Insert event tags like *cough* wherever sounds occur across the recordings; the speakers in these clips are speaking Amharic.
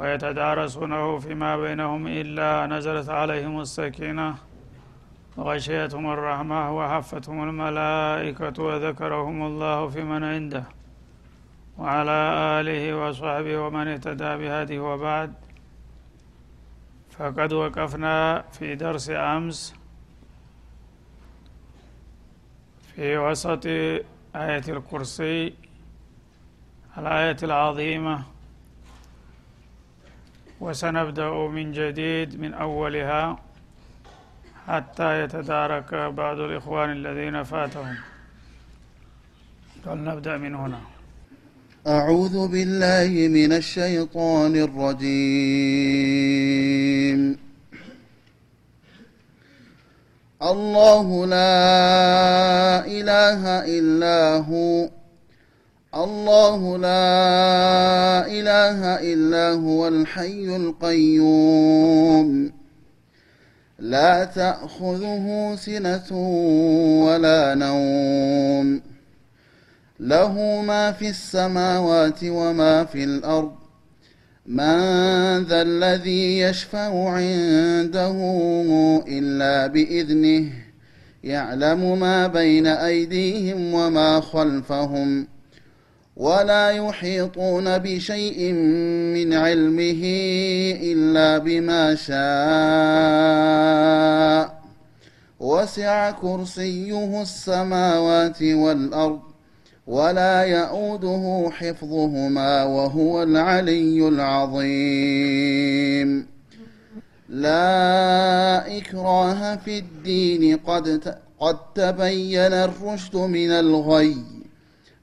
ويتدارسونه فيما بينهم إلا نزلت عليهم السكينة وغشيتهم الرحمة وحفتهم الملائكة وذكرهم الله في من عنده وعلى آله وصحبه ومن اهتدى بهذه وبعد. فقد وقفنا في درس أمس في وسط آية الكرسي الآية العظيمة وسنبدأ من جديد من أولها حتى يتدارك بعض الإخوان الذين فاتهم. فلنبدأ من هنا. أعوذ بالله من الشيطان الرجيم. الله لا إله إلا هو. الله لا إله إلا هو الحي القيوم. لا تأخذه سنة ولا نوم. له ما في السماوات وما في الأرض. من ذا الذي يشفع عنده إلا بإذنه يعلم ما بين أيديهم وما خلفهم. ولا يحيطون بشيء من علمه إلا بما شاء. وسع كرسيه السماوات والأرض ولا يؤوده حفظهما وهو العلي العظيم. لا إكراه في الدين قد قد تبين الرشد من الغي.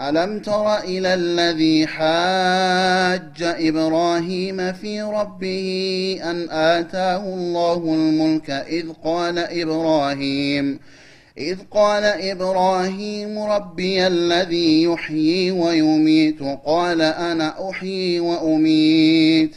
ألم تر إلى الذي حاج إبراهيم في ربه أن آتاه الله الملك إذ قال إبراهيم إذ قال إبراهيم ربي الذي يحيي ويميت قال أنا أحيي وأميت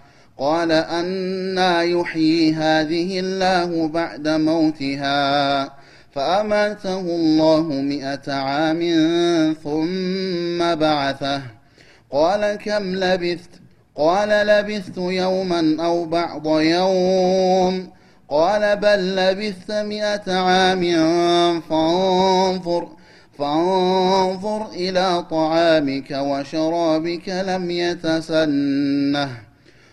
قال أنا يحيي هذه الله بعد موتها فأماته الله مئة عام ثم بعثه. قال كم لبثت؟ قال لبثت يوما أو بعض يوم. قال بل لبثت مئة عام فانظر فانظر إلى طعامك وشرابك لم يتسنه.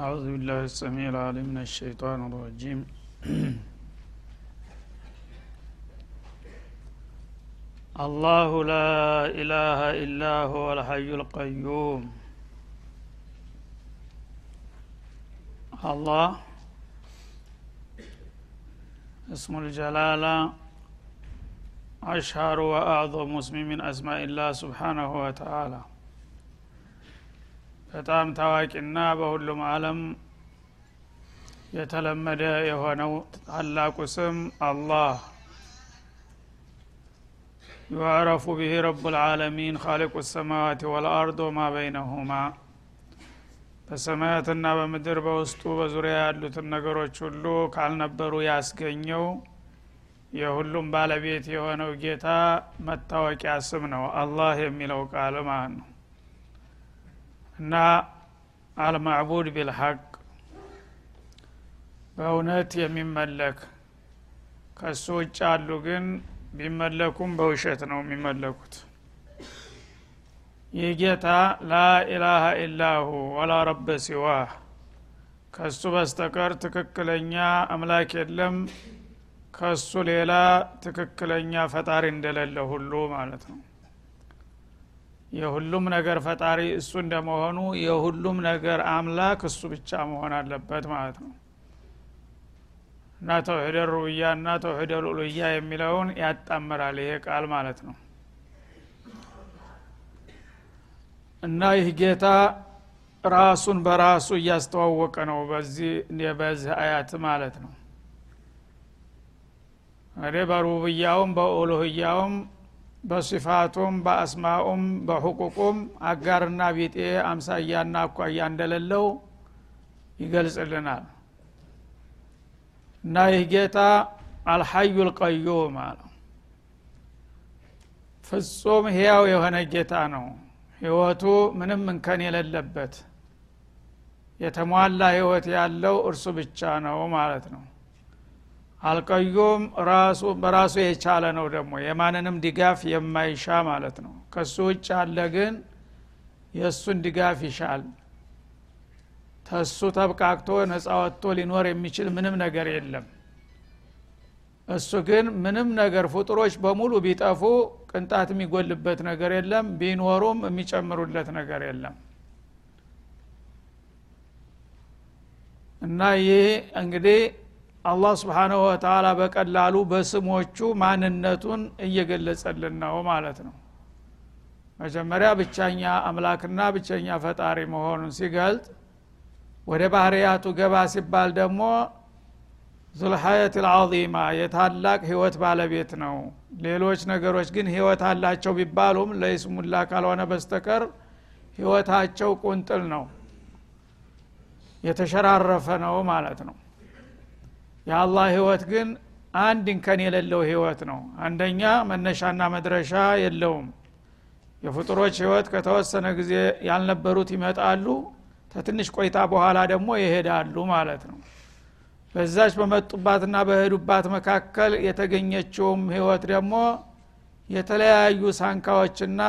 أعوذ بالله السميع العليم من الشيطان الرجيم. *clears throat* الله لا إله إلا هو الحي القيوم. الله. اسم الجلالة أشهر وأعظم اسم من أسماء الله سبحانه وتعالى. በጣም ታዋቂና በሁሉም አለም የተለመደ የሆነው ታላቁ ስም አላህ። ዩዕረፉ ብህ ረቡ ልዓለሚን ካሊቁ ሰማዋት ወልአርድ ወማ በይነሁማ። በሰማያትና በምድር በውስጡ በዙሪያ ያሉትን ነገሮች ሁሉ ካልነበሩ ያስገኘው የሁሉም ባለቤት የሆነው ጌታ መታወቂያ ስም ነው። አላህ የሚለው ቃል ማለት ነው እና አልማዕቡድ ቢልሐቅ በእውነት የሚመለክ ከእሱ ውጭ አሉ ግን ቢመለኩም በውሸት ነው የሚመለኩት። ይህ ጌታ ላኢላሃ ኢላሁ ወላ ረበ ሲዋህ ከእሱ በስተቀር ትክክለኛ አምላክ የለም። ከእሱ ሌላ ትክክለኛ ፈጣሪ እንደሌለ ሁሉ ማለት ነው የሁሉም ነገር ፈጣሪ እሱ እንደመሆኑ የሁሉም ነገር አምላክ እሱ ብቻ መሆን አለበት ማለት ነው። እና ተውሂደ ሩብያ እና ተውሂደ ሉሉያ የሚለውን ያጣምራል ይሄ ቃል ማለት ነው። እና ይህ ጌታ ራሱን በራሱ እያስተዋወቀ ነው በዚህ በዚህ አያት ማለት ነው። እንግዲህ በሩብያውም በኡሉህያውም በሲፋቱም በአስማኡም በሑቁቁም አጋርና ቢጤ አምሳያና አኳያ እንደሌለው ይገልጽልናል። እና ይህ ጌታ አልሐዩ ልቀዩም አለ። ፍጹም ህያው የሆነ ጌታ ነው። ህይወቱ ምንም እንከን የሌለበት የተሟላ ህይወት ያለው እርሱ ብቻ ነው ማለት ነው አልቀዩም ራሱ በራሱ የቻለ ነው ደግሞ። የማንንም ድጋፍ የማይሻ ማለት ነው። ከሱ ውጭ አለ ግን የእሱን ድጋፍ ይሻል። ተሱ ተብቃቅቶ ነጻ ወጥቶ ሊኖር የሚችል ምንም ነገር የለም። እሱ ግን ምንም ነገር ፍጡሮች በሙሉ ቢጠፉ ቅንጣት የሚጎልበት ነገር የለም ቢኖሩም የሚጨምሩለት ነገር የለም። እና ይህ እንግዲህ አላህ ስብሓናሁ ወተላ በቀላሉ በስሞቹ ማንነቱን እየገለጸልን ነው ማለት ነው። መጀመሪያ ብቸኛ አምላክና ብቸኛ ፈጣሪ መሆኑን ሲገልጥ ወደ ባህርያቱ ገባ ሲባል ደግሞ ዙልሐየት ልዓዚማ የታላቅ ህይወት ባለቤት ነው። ሌሎች ነገሮች ግን ህይወት አላቸው ቢባሉም ለይስሙላ ካልሆነ በስተቀር ህይወታቸው ቁንጥል ነው። የተሸራረፈ ነው ማለት ነው የአላህ ህይወት ግን አንድ እንከን የሌለው ህይወት ነው። አንደኛ መነሻና መድረሻ የለውም። የፍጡሮች ህይወት ከተወሰነ ጊዜ ያልነበሩት ይመጣሉ ከትንሽ ቆይታ በኋላ ደግሞ ይሄዳሉ ማለት ነው። በዛች በመጡባትና በሄዱባት መካከል የተገኘችውም ህይወት ደግሞ የተለያዩ ሳንካዎችና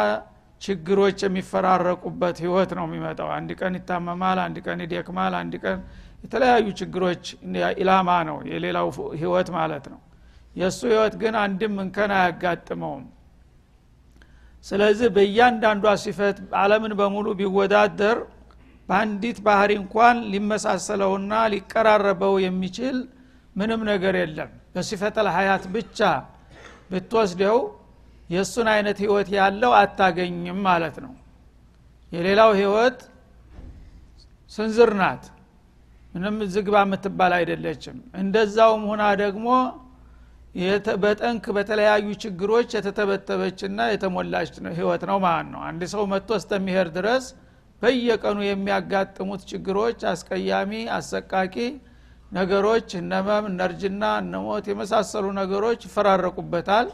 ችግሮች የሚፈራረቁበት ህይወት ነው የሚመጣው። አንድ ቀን ይታመማል አንድ ቀን ይደክማል አንድ ቀን የተለያዩ ችግሮች ኢላማ ነው የሌላው ህይወት ማለት ነው። የእሱ ህይወት ግን አንድም እንከን አያጋጥመውም። ስለዚህ በእያንዳንዷ ሲፈት አለምን በሙሉ ቢወዳደር በአንዲት ባህሪ እንኳን ሊመሳሰለውና ሊቀራረበው የሚችል ምንም ነገር የለም። በሲፈተል ሀያት ብቻ ብትወስደው የእሱን አይነት ህይወት ያለው አታገኝም ማለት ነው። የሌላው ህይወት ስንዝር ናት ምንም ዝግባ የምትባል አይደለችም። እንደዛውም ሁና ደግሞ በጠንክ በተለያዩ ችግሮች የተተበተበችና የተሞላች ህይወት ነው ማለት ነው። አንድ ሰው መጥቶ እስተሚሄድ ድረስ በየቀኑ የሚያጋጥሙት ችግሮች አስቀያሚ አሰቃቂ ነገሮች እነመም እነርጅና እነሞት የመሳሰሉ ነገሮች ይፈራረቁበታል።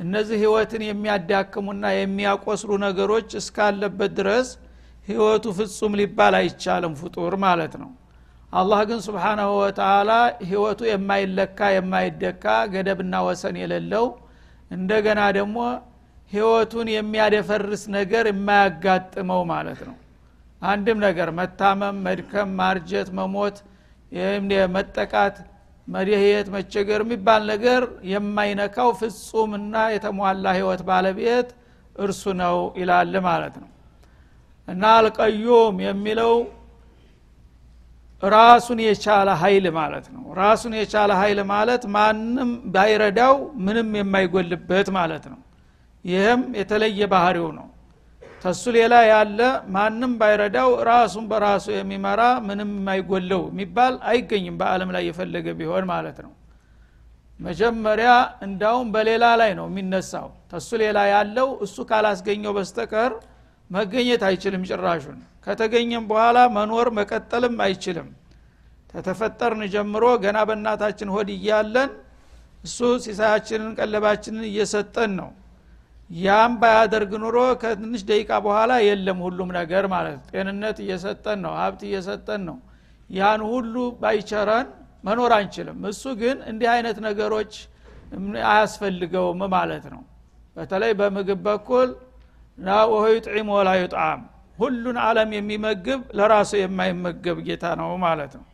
እነዚህ ህይወትን የሚያዳክሙና የሚያቆስሉ ነገሮች እስካለበት ድረስ ህይወቱ ፍጹም ሊባል አይቻልም ፍጡር ማለት ነው አላህ ግን ስብሓናሁ ወተላ ህይወቱ የማይለካ የማይደካ ገደብና ወሰን የሌለው እንደገና ደግሞ ህይወቱን የሚያደፈርስ ነገር የማያጋጥመው ማለት ነው። አንድም ነገር መታመም መድከም ማርጀት መሞት መጠቃት መድህየት መቸገር የሚባል ነገር የማይነካው ፍጹምና የተሟላ ህይወት ባለቤት እርሱ ነው ይላል ማለት ነው። እና አልቀዩም የሚለው ራሱን የቻለ ሀይል ማለት ነው። ራሱን የቻለ ሀይል ማለት ማንም ባይረዳው ምንም የማይጎልበት ማለት ነው። ይህም የተለየ ባህሪው ነው። ተሱ ሌላ ያለ ማንም ባይረዳው ራሱን በራሱ የሚመራ ምንም የማይጎለው የሚባል አይገኝም በአለም ላይ የፈለገ ቢሆን ማለት ነው። መጀመሪያ እንዳውም በሌላ ላይ ነው የሚነሳው። ተሱ ሌላ ያለው እሱ ካላስገኘው በስተቀር መገኘት አይችልም ጭራሹን ከተገኘም በኋላ መኖር መቀጠልም አይችልም። ተተፈጠርን ጀምሮ ገና በእናታችን ሆድ እያለን እሱ ሲሳያችንን ቀለባችንን እየሰጠን ነው። ያም ባያደርግ ኑሮ ከትንሽ ደቂቃ በኋላ የለም ሁሉም ነገር ማለት ጤንነት እየሰጠን ነው ሀብት እየሰጠን ነው። ያን ሁሉ ባይቸረን መኖር አንችልም። እሱ ግን እንዲህ አይነት ነገሮች አያስፈልገውም ማለት ነው። በተለይ በምግብ በኩል ና ወሆ ዩጥዒም ወላ ዩጣም ሁሉን አለም የሚመግብ ለራሱ የማይመገብ ጌታ ነው ማለት ነው።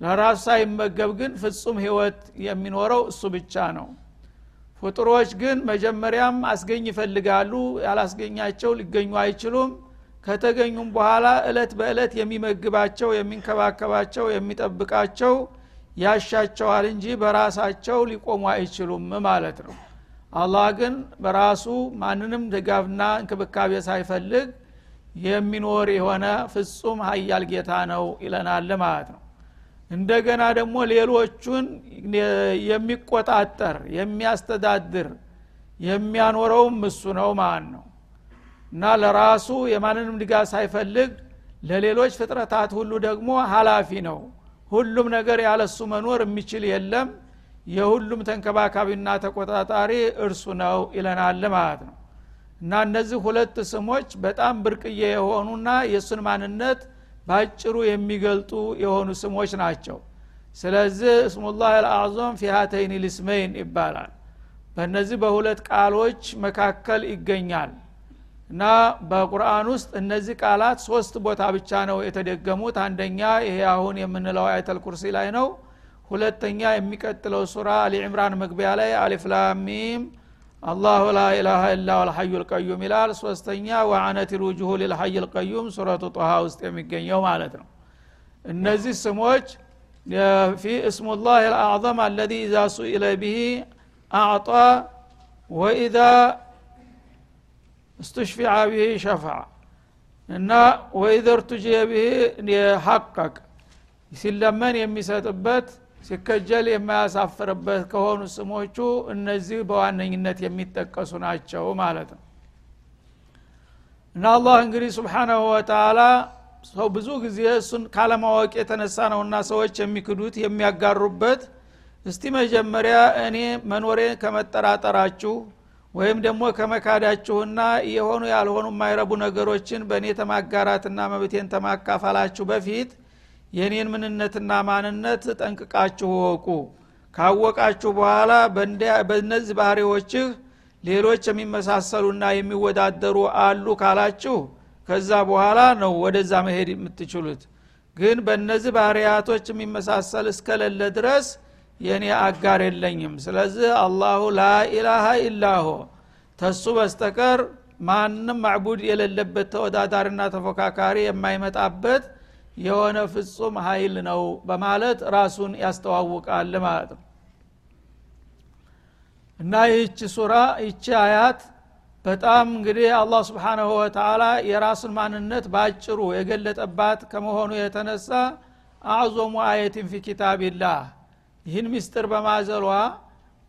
ለራሱ ሳይመገብ ግን ፍጹም ህይወት የሚኖረው እሱ ብቻ ነው። ፍጡሮች ግን መጀመሪያም አስገኝ ይፈልጋሉ ያላስገኛቸው ሊገኙ አይችሉም። ከተገኙም በኋላ እለት በእለት የሚመግባቸው የሚንከባከባቸው የሚጠብቃቸው ያሻቸዋል እንጂ በራሳቸው ሊቆሙ አይችሉም ማለት ነው። አላህ ግን በራሱ ማንንም ድጋፍና እንክብካቤ ሳይፈልግ የሚኖር የሆነ ፍጹም ሀያል ጌታ ነው ይለናል ማለት ነው። እንደገና ደግሞ ሌሎቹን የሚቆጣጠር የሚያስተዳድር የሚያኖረውም እሱ ነው ማለት ነው። እና ለራሱ የማንንም ድጋፍ ሳይፈልግ ለሌሎች ፍጥረታት ሁሉ ደግሞ ሀላፊ ነው። ሁሉም ነገር ያለሱ መኖር የሚችል የለም። የሁሉም ተንከባካቢና ተቆጣጣሪ እርሱ ነው ይለናል ማለት ነው እና እነዚህ ሁለት ስሞች በጣም ብርቅዬ የሆኑና የእሱን ማንነት ባጭሩ የሚገልጡ የሆኑ ስሞች ናቸው። ስለዚህ እስሙላህ አልአዕዞም ፊ ሀተይን ልስመይን ይባላል። በእነዚህ በሁለት ቃሎች መካከል ይገኛል። እና በቁርአን ውስጥ እነዚህ ቃላት ሶስት ቦታ ብቻ ነው የተደገሙት። አንደኛ ይሄ አሁን የምንለው አይተል ኩርሲ ላይ ነው። ሁለተኛ የሚቀጥለው ሱራ አሊዕምራን መግቢያ ላይ አሊፍላሚም አላሁ ላ ኢላሃ ኢላ ወልሐዩ ልቀዩም ይላል ሶስተኛ ወአነት ልውጅሁ ልልሐይ ልቀዩም ሱረቱ ጦሃ ውስጥ የሚገኘው ማለት ነው እነዚህ ስሞች ፊ እስሙላህ ልአዕظም አለዚ ኢዛ ሱኢለ ብሂ አዕጣ ወኢዛ እስትሽፊዐ ብሂ ሸፈዐ እና ወኢዘ እርቱጅየ ብሂ ሐቀቅ ሲለመን የሚሰጥበት ሲከጀል የማያሳፍርበት ከሆኑ ስሞቹ እነዚህ በዋነኝነት የሚጠቀሱ ናቸው ማለት ነው። እና አላህ እንግዲህ ስብሓናሁ ወተላ ሰው ብዙ ጊዜ እሱን ካለማወቅ የተነሳ ነውና ሰዎች የሚክዱት የሚያጋሩበት። እስቲ መጀመሪያ እኔ መኖሬ ከመጠራጠራችሁ ወይም ደግሞ ከመካዳችሁና የሆኑ ያልሆኑ የማይረቡ ነገሮችን በእኔ ተማጋራትና መብቴን ተማካፈላችሁ በፊት የኔን ምንነትና ማንነት ጠንቅቃችሁ ወቁ ካወቃችሁ በኋላ በእነዚህ ባህሪዎችህ ሌሎች የሚመሳሰሉና የሚወዳደሩ አሉ ካላችሁ ከዛ በኋላ ነው ወደዛ መሄድ የምትችሉት። ግን በእነዚህ ባህርያቶች የሚመሳሰል እስከሌለ ድረስ የእኔ አጋር የለኝም። ስለዚህ አላሁ ላኢላሃ ኢላሆ ተሱ በስተቀር ማንም ማዕቡድ የሌለበት ተወዳዳሪና ተፎካካሪ የማይመጣበት የሆነ ፍጹም ኃይል ነው በማለት ራሱን ያስተዋውቃል ማለት ነው። እና ይህች ሱራ ይቺ አያት በጣም እንግዲህ አላህ ስብሓናሁ ወተላ የራሱን ማንነት በአጭሩ የገለጠባት ከመሆኑ የተነሳ አዕዞሙ አየትን ፊ ኪታቢላህ ይህን ምስጢር በማዘሏ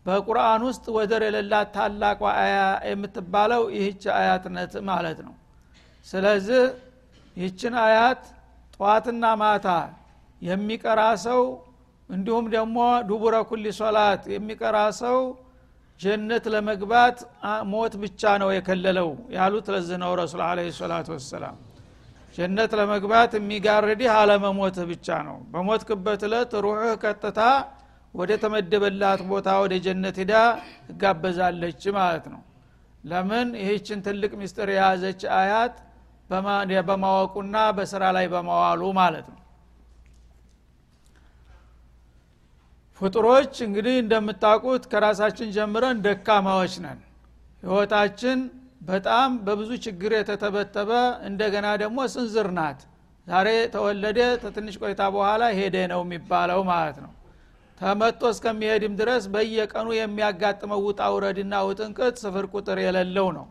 በቁርአን ውስጥ ወደር የሌላት ታላቋ አያ የምትባለው ይህች አያትነት ማለት ነው። ስለዚህ ይህችን አያት ጠዋትና ማታ የሚቀራ ሰው እንዲሁም ደግሞ ዱቡረ ኩሊ ሶላት የሚቀራ ሰው ጀነት ለመግባት ሞት ብቻ ነው የከለለው ያሉት ለዚህ ነው ረሱል አለ ሰላቱ ወሰላም። ጀነት ለመግባት የሚጋርድህ አለመሞትህ ብቻ ነው። በሞትክበት እለት ሩሕህ ቀጥታ ወደ ተመደበላት ቦታ ወደ ጀነት ሂዳ ትጋበዛለች ማለት ነው። ለምን? ይህችን ትልቅ ምስጢር የያዘች አያት በማወቁና በስራ ላይ በመዋሉ ማለት ነው። ፍጡሮች እንግዲህ እንደምታውቁት ከራሳችን ጀምረን ደካማዎች ነን። ህይወታችን በጣም በብዙ ችግር የተተበተበ እንደገና ደግሞ ስንዝር ናት። ዛሬ ተወለደ ተትንሽ ቆይታ በኋላ ሄደ ነው የሚባለው ማለት ነው። ተመጦ እስከሚሄድም ድረስ በየቀኑ የሚያጋጥመው ውጣ ውረድና ውጥንቅጥ ስፍር ቁጥር የሌለው ነው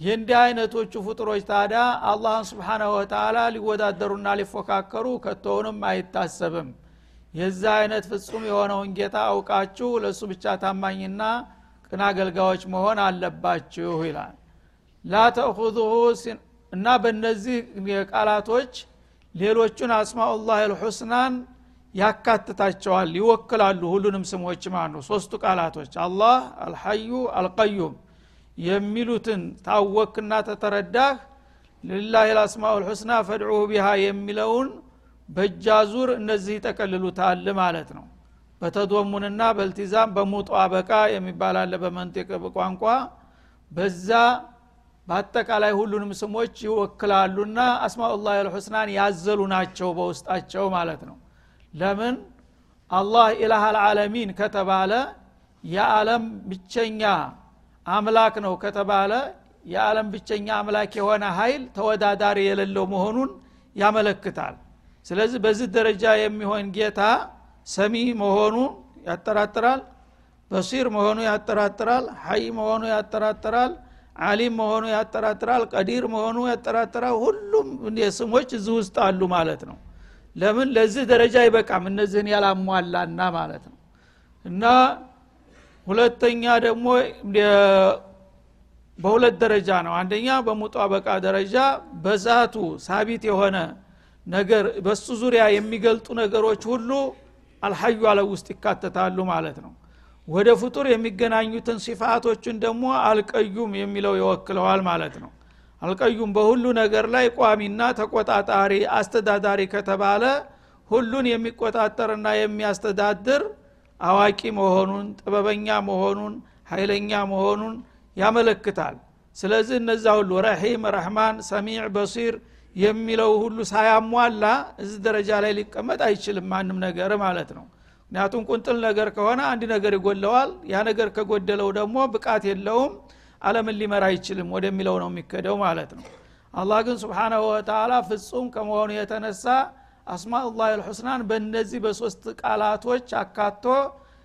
ይህ እንዲህ አይነቶቹ ፍጡሮች ታዲያ አላህን ስብሓናሁ ወተላ ሊወዳደሩና ሊፎካከሩ ከቶውንም አይታሰብም። የዛ አይነት ፍጹም የሆነውን ጌታ አውቃችሁ ለእሱ ብቻ ታማኝና ቅን አገልጋዮች መሆን አለባችሁ ይላል። ላ ተእኹዙሁ እና በእነዚህ ቃላቶች ሌሎቹን አስማኡላህ ልሑስናን ያካትታቸዋል ይወክላሉ ሁሉንም ስሞች ማለት ሶስቱ ቃላቶች አላህ አልሐዩ አልቀዩም የሚሉትን ታወክና ተተረዳህ ልላህ ልአስማኡ ልሑስና ፈድዑሁ ቢሃ የሚለውን በእጃዙር እነዚህ ይጠቀልሉታል ማለት ነው። በተዶሙንና በልቲዛም በሙጧበቃ የሚባል አለ በመንጢቅ ቋንቋ። በዛ በአጠቃላይ ሁሉንም ስሞች ይወክላሉና አስማኡላህ ልሑስናን ያዘሉ ናቸው በውስጣቸው ማለት ነው። ለምን? አላህ ኢላህ አልዓለሚን ከተባለ የዓለም ብቸኛ አምላክ ነው ከተባለ የዓለም ብቸኛ አምላክ የሆነ ኃይል ተወዳዳሪ የሌለው መሆኑን ያመለክታል። ስለዚህ በዚህ ደረጃ የሚሆን ጌታ ሰሚ መሆኑ ያጠራጥራል በሲር መሆኑ ያጠራጥራል ሀይ መሆኑ ያጠራጥራል አሊም መሆኑ ያጠራጥራል ቀዲር መሆኑ ያጠራጥራል። ሁሉም ስሞች እዚህ ውስጥ አሉ ማለት ነው። ለምን? ለዚህ ደረጃ አይበቃም። እነዚህን ያላሟላና ማለት ነው። እና ሁለተኛ ደግሞ በሁለት ደረጃ ነው። አንደኛ በሙጣበቃ ደረጃ በዛቱ ሳቢት የሆነ ነገር በሱ ዙሪያ የሚገልጡ ነገሮች ሁሉ አልሐዩ አለ ውስጥ ይካተታሉ ማለት ነው። ወደ ፍጡር የሚገናኙትን ሲፋቶችን ደግሞ አልቀዩም የሚለው ይወክለዋል ማለት ነው። አልቀዩም በሁሉ ነገር ላይ ቋሚና ተቆጣጣሪ አስተዳዳሪ ከተባለ ሁሉን የሚቆጣጠርና የሚያስተዳድር አዋቂ መሆኑን ጥበበኛ መሆኑን ኃይለኛ መሆኑን ያመለክታል። ስለዚህ እነዛ ሁሉ ረሒም ረህማን ሰሚዕ በሲር የሚለው ሁሉ ሳያሟላ እዚህ ደረጃ ላይ ሊቀመጥ አይችልም ማንም ነገር ማለት ነው። ምክንያቱም ቁንጥል ነገር ከሆነ አንድ ነገር ይጎለዋል። ያ ነገር ከጎደለው ደግሞ ብቃት የለውም አለምን ሊመራ አይችልም ወደሚለው ነው የሚከደው ማለት ነው። አላህ ግን ስብሓናሁ ወተላ ፍጹም ከመሆኑ የተነሳ አስማኡላህ ልሑስናን በእነዚህ በሶስት ቃላቶች አካቶ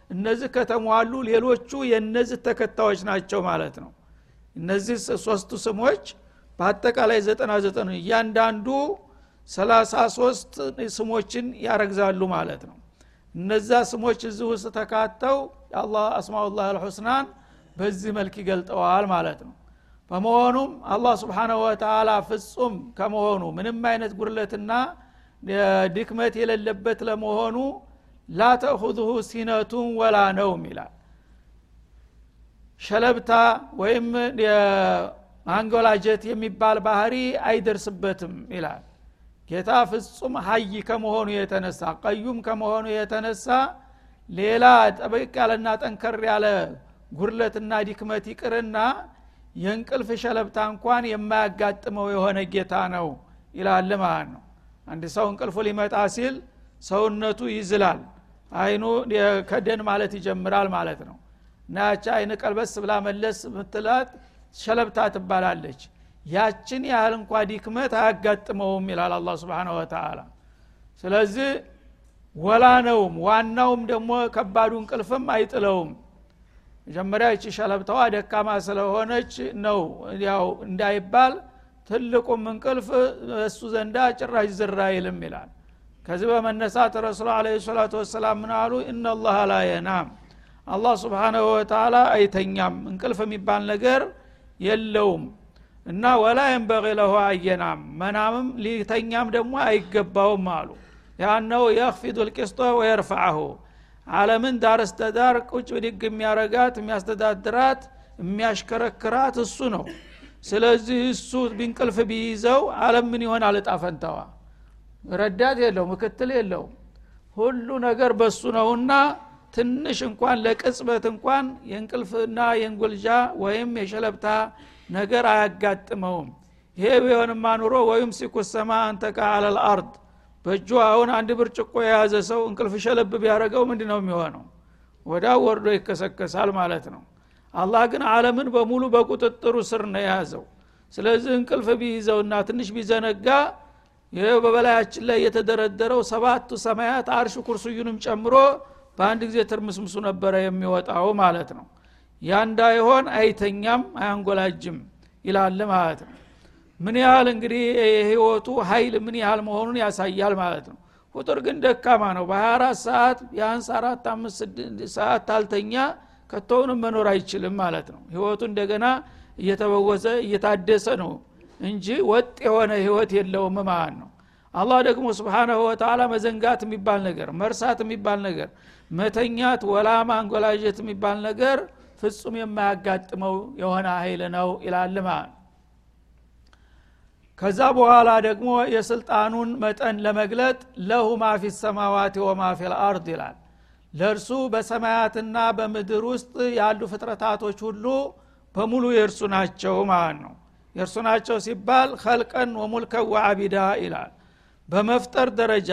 እነዚህ ከተሟሉ ሌሎቹ የእነዚህ ተከታዮች ናቸው ማለት ነው። እነዚህ ሶስቱ ስሞች በአጠቃላይ ዘጠና ዘጠኑ እያንዳንዱ ሰላሳ ሶስት ስሞችን ያረግዛሉ ማለት ነው። እነዛ ስሞች እዚህ ውስጥ ተካተው የአላህ አስማኡላህ አልሑስናን በዚህ መልክ ይገልጠዋል ማለት ነው። በመሆኑም አላህ ስብሓናሁ ወተላ ፍጹም ከመሆኑ ምንም አይነት ጉድለትና ድክመት የሌለበት ለመሆኑ ላ ተእኹዙሁ ሲነቱን ወላ ነውም ይላል። ሸለብታ ወይም ማንጎላጀት የሚባል ባህሪ አይደርስበትም ይላል። ጌታ ፍጹም ሀይ ከመሆኑ የተነሳ ቀዩም ከመሆኑ የተነሳ ሌላ ጠበቅ ያለና ጠንከር ያለ ጉርለትና ዲክመት ይቅርና የእንቅልፍ ሸለብታ እንኳን የማያጋጥመው የሆነ ጌታ ነው ይላል ማለት ነው አንድ ሰው እንቅልፉ ሊመጣ ሲል ሰውነቱ ይዝላል። አይኑ ከደን ማለት ይጀምራል ማለት ነው። እና ያቺ አይን ቀልበስ ብላ መለስ ምትላት ሸለብታ ትባላለች። ያችን ያህል እንኳ ዲክመት አያጋጥመውም ይላል አላ ስብን ወተላ ስለዚህ ወላ ነውም ዋናውም ደግሞ ከባዱ እንቅልፍም አይጥለውም። መጀመሪያ ይቺ ሸለብታዋ ደካማ ስለሆነች ነው። ያው እንዳይባል ትልቁም እንቅልፍ እሱ ዘንዳ ጭራሽ ዝራ አይልም ይላል። ከዚህ በመነሳት ረሱል አለ ሰላቱ ወሰላም ምን አሉ? እናላህ ላ አላህ ስብሓናሁ ወተላ አይተኛም። እንቅልፍ የሚባል ነገር የለውም። እና ወላ የንበቂ ለሁ አየናም። መናምም ሊተኛም ደግሞ አይገባውም አሉ። ያነው የክፊዱ ልቅስጦ ወየርፈዐሁ። አለምን ዳር እስተዳር ቁጭ ብድግ የሚያረጋት የሚያስተዳድራት የሚያሽከረክራት እሱ ነው ስለዚህ እሱ ቢንቅልፍ ቢይዘው አለም ምን አልጣ ፈንታዋ። ረዳት የለው ምክትል የለው ሁሉ ነገር በሱ ነውና ትንሽ እንኳን ለቅጽበት እንኳን የእንቅልፍና የእንጎልጃ ወይም የሸለብታ ነገር አያጋጥመውም። ይሄ ቢሆንማ ኑሮ ወይም ሲኩ ሰማ አንተቃ አለል በእጁ አሁን አንድ ብርጭቆ የያዘ ሰው እንቅልፍ ሸለብ ቢያደረገው ምንድ ነው የሚሆነው? ወዳ ወርዶ ይከሰከሳል ማለት ነው አላህ ግን አለምን በሙሉ በቁጥጥሩ ስር ነው የያዘው። ስለዚህ እንቅልፍ ቢይዘውና ትንሽ ቢዘነጋ ይህ በበላያችን ላይ የተደረደረው ሰባቱ ሰማያት አርሽ ኩርሱዩንም ጨምሮ በአንድ ጊዜ ትርምስምሱ ነበረ የሚወጣው ማለት ነው። ያ እንዳይሆን አይተኛም አያንጎላጅም ይላል ማለት ነው። ምን ያህል እንግዲህ የህይወቱ ሀይል ምን ያህል መሆኑን ያሳያል ማለት ነው። ቁጥር ግን ደካማ ነው። በ24 ሰዓት የአንስ አራት አምስት ሰዓት ታልተኛ ከቶውንም መኖር አይችልም ማለት ነው። ህይወቱ እንደገና እየተበወዘ እየታደሰ ነው እንጂ ወጥ የሆነ ህይወት የለውም ማለት ነው። አላህ ደግሞ ስብሓናሁ ወተላ መዘንጋት የሚባል ነገር መርሳት የሚባል ነገር መተኛት ወላ ማንጎላጀት የሚባል ነገር ፍጹም የማያጋጥመው የሆነ ኃይል ነው ይላል ማለት ከዛ በኋላ ደግሞ የስልጣኑን መጠን ለመግለጥ ለሁ ማ ፊ ሰማዋት ወማ ፊ ልአርድ ይላል ለእርሱ በሰማያትና በምድር ውስጥ ያሉ ፍጥረታቶች ሁሉ በሙሉ የእርሱ ናቸው ማለት ነው። የእርሱ ናቸው ሲባል ከልቀን ወሙልከን ወአቢዳ ይላል። በመፍጠር ደረጃ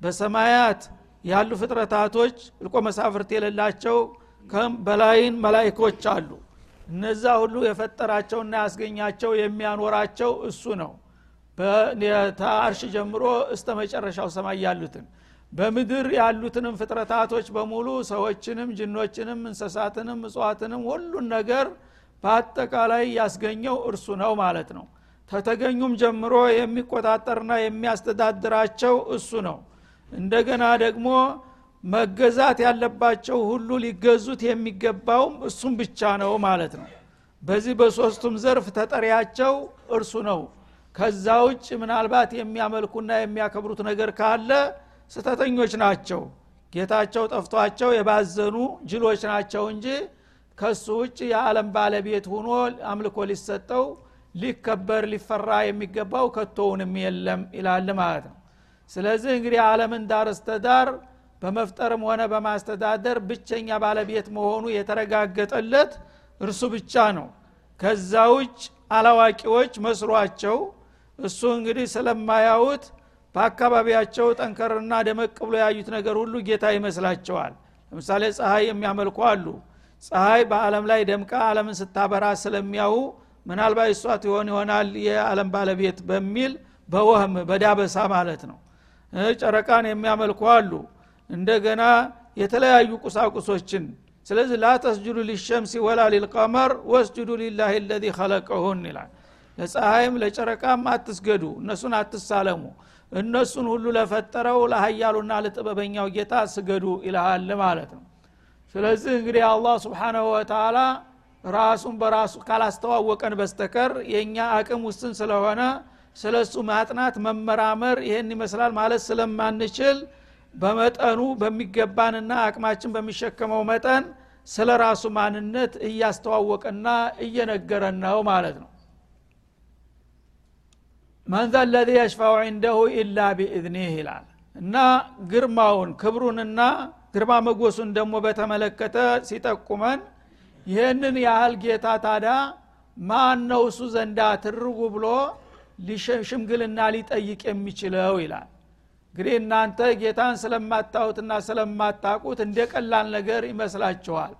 በሰማያት ያሉ ፍጥረታቶች እልቆ መሳፍርት የሌላቸው በላይን መላይኮች አሉ። እነዛ ሁሉ የፈጠራቸውና ያስገኛቸው የሚያኖራቸው እሱ ነው። ከአርሽ ጀምሮ እስተ መጨረሻው ሰማይ ያሉትን በምድር ያሉትንም ፍጥረታቶች በሙሉ ሰዎችንም ጅኖችንም እንሰሳትንም እጽዋትንም ሁሉን ነገር በአጠቃላይ ያስገኘው እርሱ ነው ማለት ነው። ተተገኙም ጀምሮ የሚቆጣጠርና የሚያስተዳድራቸው እሱ ነው። እንደገና ደግሞ መገዛት ያለባቸው ሁሉ ሊገዙት የሚገባውም እሱም ብቻ ነው ማለት ነው። በዚህ በሶስቱም ዘርፍ ተጠሪያቸው እርሱ ነው። ከዛ ውጭ ምናልባት የሚያመልኩና የሚያከብሩት ነገር ካለ ስተተኞች ናቸው። ጌታቸው ጠፍቷቸው የባዘኑ ጅሎች ናቸው እንጂ ከሱ ውጭ የዓለም ባለቤት ሆኖ አምልኮ ሊሰጠው ሊከበር ሊፈራ የሚገባው ከቶውንም የለም ይላል ማለት ነው። ስለዚህ እንግዲህ ዓለምን ዳር በመፍጠርም ሆነ በማስተዳደር ብቸኛ ባለቤት መሆኑ የተረጋገጠለት እርሱ ብቻ ነው። ከዛ ውጭ አላዋቂዎች መስሏቸው እሱ እንግዲህ ስለማያዩት በአካባቢያቸው ጠንከርና ደመቅ ብሎ ያዩት ነገር ሁሉ ጌታ ይመስላቸዋል። ለምሳሌ ፀሐይ የሚያመልኩ አሉ። ፀሐይ በአለም ላይ ደምቃ አለምን ስታበራ ስለሚያው ምናልባት እሷ ትሆን ይሆናል የዓለም ባለቤት በሚል በወህም በዳበሳ ማለት ነው። ጨረቃን የሚያመልኩ አሉ። እንደገና የተለያዩ ቁሳቁሶችን። ስለዚህ ላ ተስጁዱ ሊሸምሲ ወላ ሊልቀመር ወስጁዱ ሊላህ ለዚ ከለቀሁን ይላል። ለፀሐይም ለጨረቃም አትስገዱ እነሱን አትሳለሙ እነሱን ሁሉ ለፈጠረው ለሀያሉና ለጥበበኛው ጌታ ስገዱ ይልሃል ማለት ነው። ስለዚህ እንግዲህ አላህ ስብሓናሁ ወተላ ራሱን በራሱ ካላስተዋወቀን በስተከር የእኛ አቅም ውስን ስለሆነ ስለ እሱ ማጥናት መመራመር ይህን ይመስላል ማለት ስለማንችል በመጠኑ በሚገባንና አቅማችን በሚሸከመው መጠን ስለ ራሱ ማንነት እያስተዋወቀና እየነገረን ነው ማለት ነው من ذا الذي يشفع عنده إلا بإذنه ይላል። እና ግርማውን ክብሩንና ግርማ ሞገሱን ደግሞ በተመለከተ ሲጠቁመን ይህንን ያህል ጌታ ታዲያ ማን ነው እሱ ዘንዳ ትርጉ ብሎ ሽምግልና ሊጠይቅ የሚችለው ይላል። እንግዲህ እናንተ ጌታን ስለማታዩትና ስለማታቁት እንደ ቀላል ነገር ይመስላችኋል።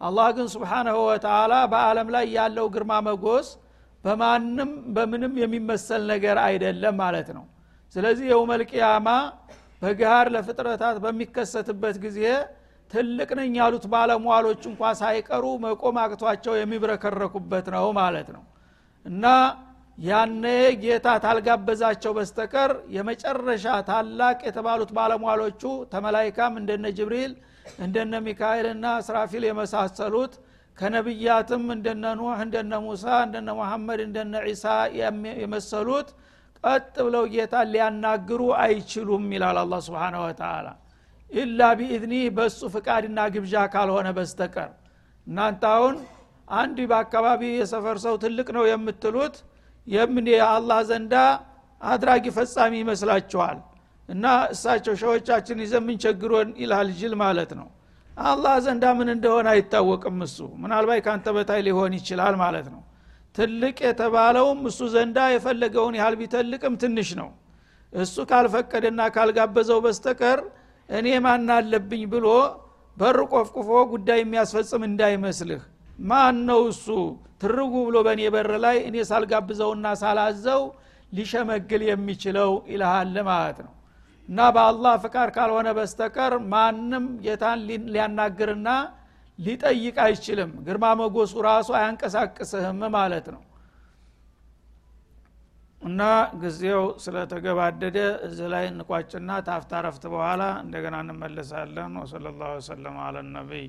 አላህ ግን سبحانه وتعالى በአለም ላይ ያለው ግርማ ሞገስ በማንም በምንም የሚመሰል ነገር አይደለም ማለት ነው። ስለዚህ የውመልቅያማ በግሃር ለፍጥረታት በሚከሰትበት ጊዜ ትልቅ ነኝ ያሉት ባለሟሎች እንኳ ሳይቀሩ መቆም አቅቷቸው የሚብረከረኩበት ነው ማለት ነው። እና ያነ ጌታ ታልጋበዛቸው በስተቀር የመጨረሻ ታላቅ የተባሉት ባለሟሎቹ ተመላይካም እንደነ ጅብሪል እንደነ ሚካኤልና እስራፊል የመሳሰሉት ከነቢያትም እንደነ ኑህ እንደነ ሙሳ እንደነ መሐመድ እንደነ ዒሳ የመሰሉት ቀጥ ብለው ጌታ ሊያናግሩ አይችሉም ይላል አላ ስብን ወተላ ኢላ ቢኢዝኒ በእሱ ፍቃድና ግብዣ ካልሆነ በስተቀር። እናንተ አሁን አንድ በአካባቢ የሰፈር ሰው ትልቅ ነው የምትሉት የምን የአላህ ዘንዳ አድራጊ ፈጻሚ ይመስላችኋል? እና እሳቸው ሸዎቻችን ይዘምን ቸግሮን ይልሃል ጅል ማለት ነው አላህ ዘንዳ ምን እንደሆነ አይታወቅም እሱ። ምናልባት ከአንተ በታይ ሊሆን ይችላል ማለት ነው። ትልቅ የተባለውም እሱ ዘንዳ የፈለገውን ያህል ቢተልቅም ትንሽ ነው። እሱ ካልፈቀደና ካልጋበዘው በስተቀር እኔ ማን አለብኝ ብሎ በር ቆፍቁፎ ጉዳይ የሚያስፈጽም እንዳይመስልህ። ማን ነው እሱ? ትርጉ ብሎ በእኔ በር ላይ እኔ ሳልጋብዘውና ሳላዘው ሊሸመግል የሚችለው ይልሃል ማለት ነው እና በአላህ ፍቃድ ካልሆነ በስተቀር ማንም ጌታን ሊያናግርና ሊጠይቅ አይችልም። ግርማ መጎሱ ራሱ አያንቀሳቅስህም ማለት ነው። እና ጊዜው ስለተገባደደ እዚህ ላይ እንቋጭና ታፍታ ረፍት በኋላ እንደገና እንመለሳለን። ወሰለ ላሁ ወሰለም አለ ነቢይ